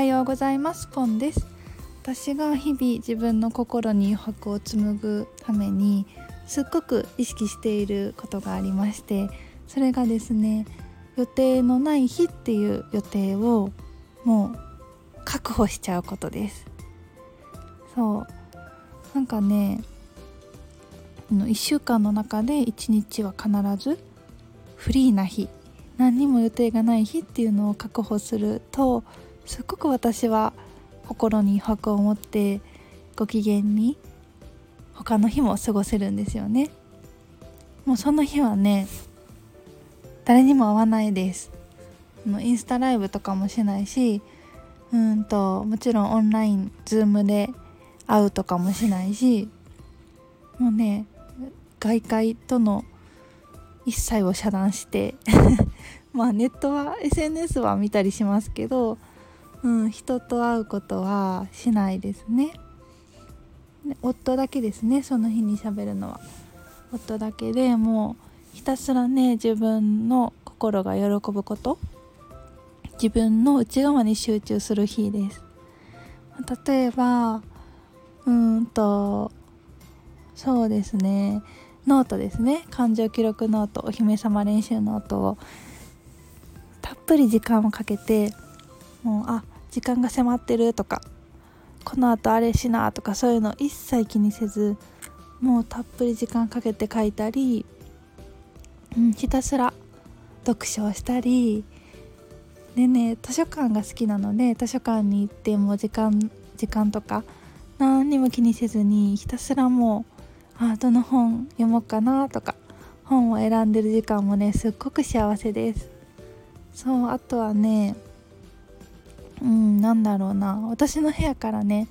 はようございます。ポンです。私が日々自分の心に余白を紡ぐためにすっごく意識していることがありましてそれがですね予定のない日っていう予定をもう確保しちゃうことです。そう。なんかね1週間の中で1日は必ずフリーな日何にも予定がない日っていうのを確保するとすっごく私は心に余白を持ってご機嫌に他の日も過ごせるんですよね。もうその日はね誰にも会わないです。インスタライブとかもしないしうんともちろんオンラインズームで会うとかもしないしもうね外界との一切を遮断して まあネットは SNS は見たりしますけどうん、人と会うことはしないですね。夫だけですねその日にしゃべるのは。夫だけでもうひたすらね自分の心が喜ぶこと。自分の内側に集中する日です。例えばうんとそうですね。ノートですね。感情記録ノートお姫様練習ノートをたっぷり時間をかけてもうあ時間が迫ってるとかこのあとあれしなとかそういうの一切気にせずもうたっぷり時間かけて書いたり、うん、ひたすら読書をしたりでね図書館が好きなので図書館に行っても時間時間とか何にも気にせずにひたすらもうあどの本読もうかなとか本を選んでる時間もねすっごく幸せです。そうあとはねうんなんだろうな。私の部屋からね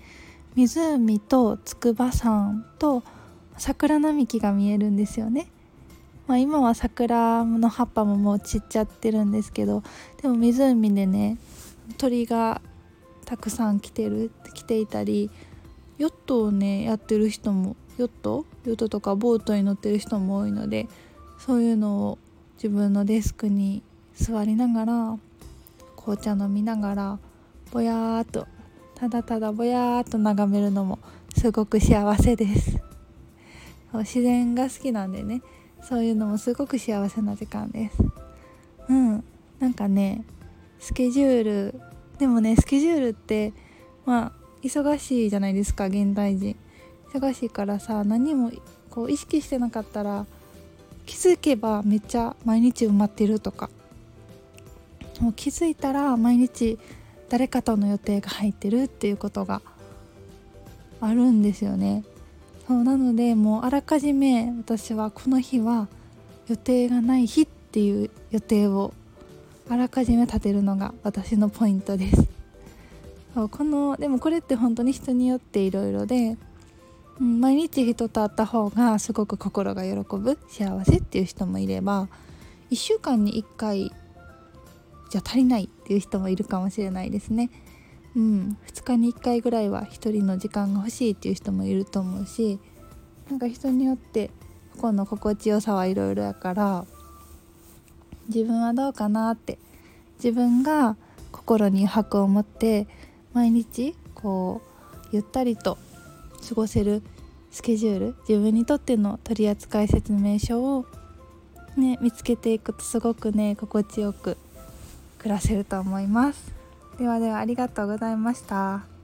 湖と筑波山と桜並木が見えるんですよね、まあ、今は桜の葉っぱももう散っちゃってるんですけどでも湖でね鳥がたくさん来てる来ていたりヨットをねやってる人もヨット？ヨットとかボートに乗ってる人も多いのでそういうのを自分のデスクに座りながら紅茶飲みながらぼやーっとただただぼやーっと眺めるのもすごく幸せです。自然が好きなんでね。そういうのもすごく幸せな時間です。うん。なんかねスケジュールでもねスケジュールってまあ忙しいじゃないですか現代人。忙しいからさ何もこう意識してなかったら気づけばめっちゃ毎日埋まってるとか。もう気づいたら毎日誰かとの予定が入ってるっていうことがあるんですよね。そうなのでもうあらかじめ私はこの日は予定がない日っていう予定をあらかじめ立てるのが私のポイントです。そうこのでもこれって本当に人によっていろいろで、うん、毎日人と会った方がすごく心が喜ぶ幸せっていう人もいれば1週間に1回じゃ足りないっていう人もいるかもしれないですね。うん、2日に1回ぐらいは1人の時間が欲しいっていう人もいると思うしなんか人によってここの心地よさはいろいろやから自分はどうかなって自分が心に余白を持って毎日こうゆったりと過ごせるスケジュール自分にとっての取扱説明書をね見つけていくとすごくね心地よく暮らせると思います。ではではありがとうございました。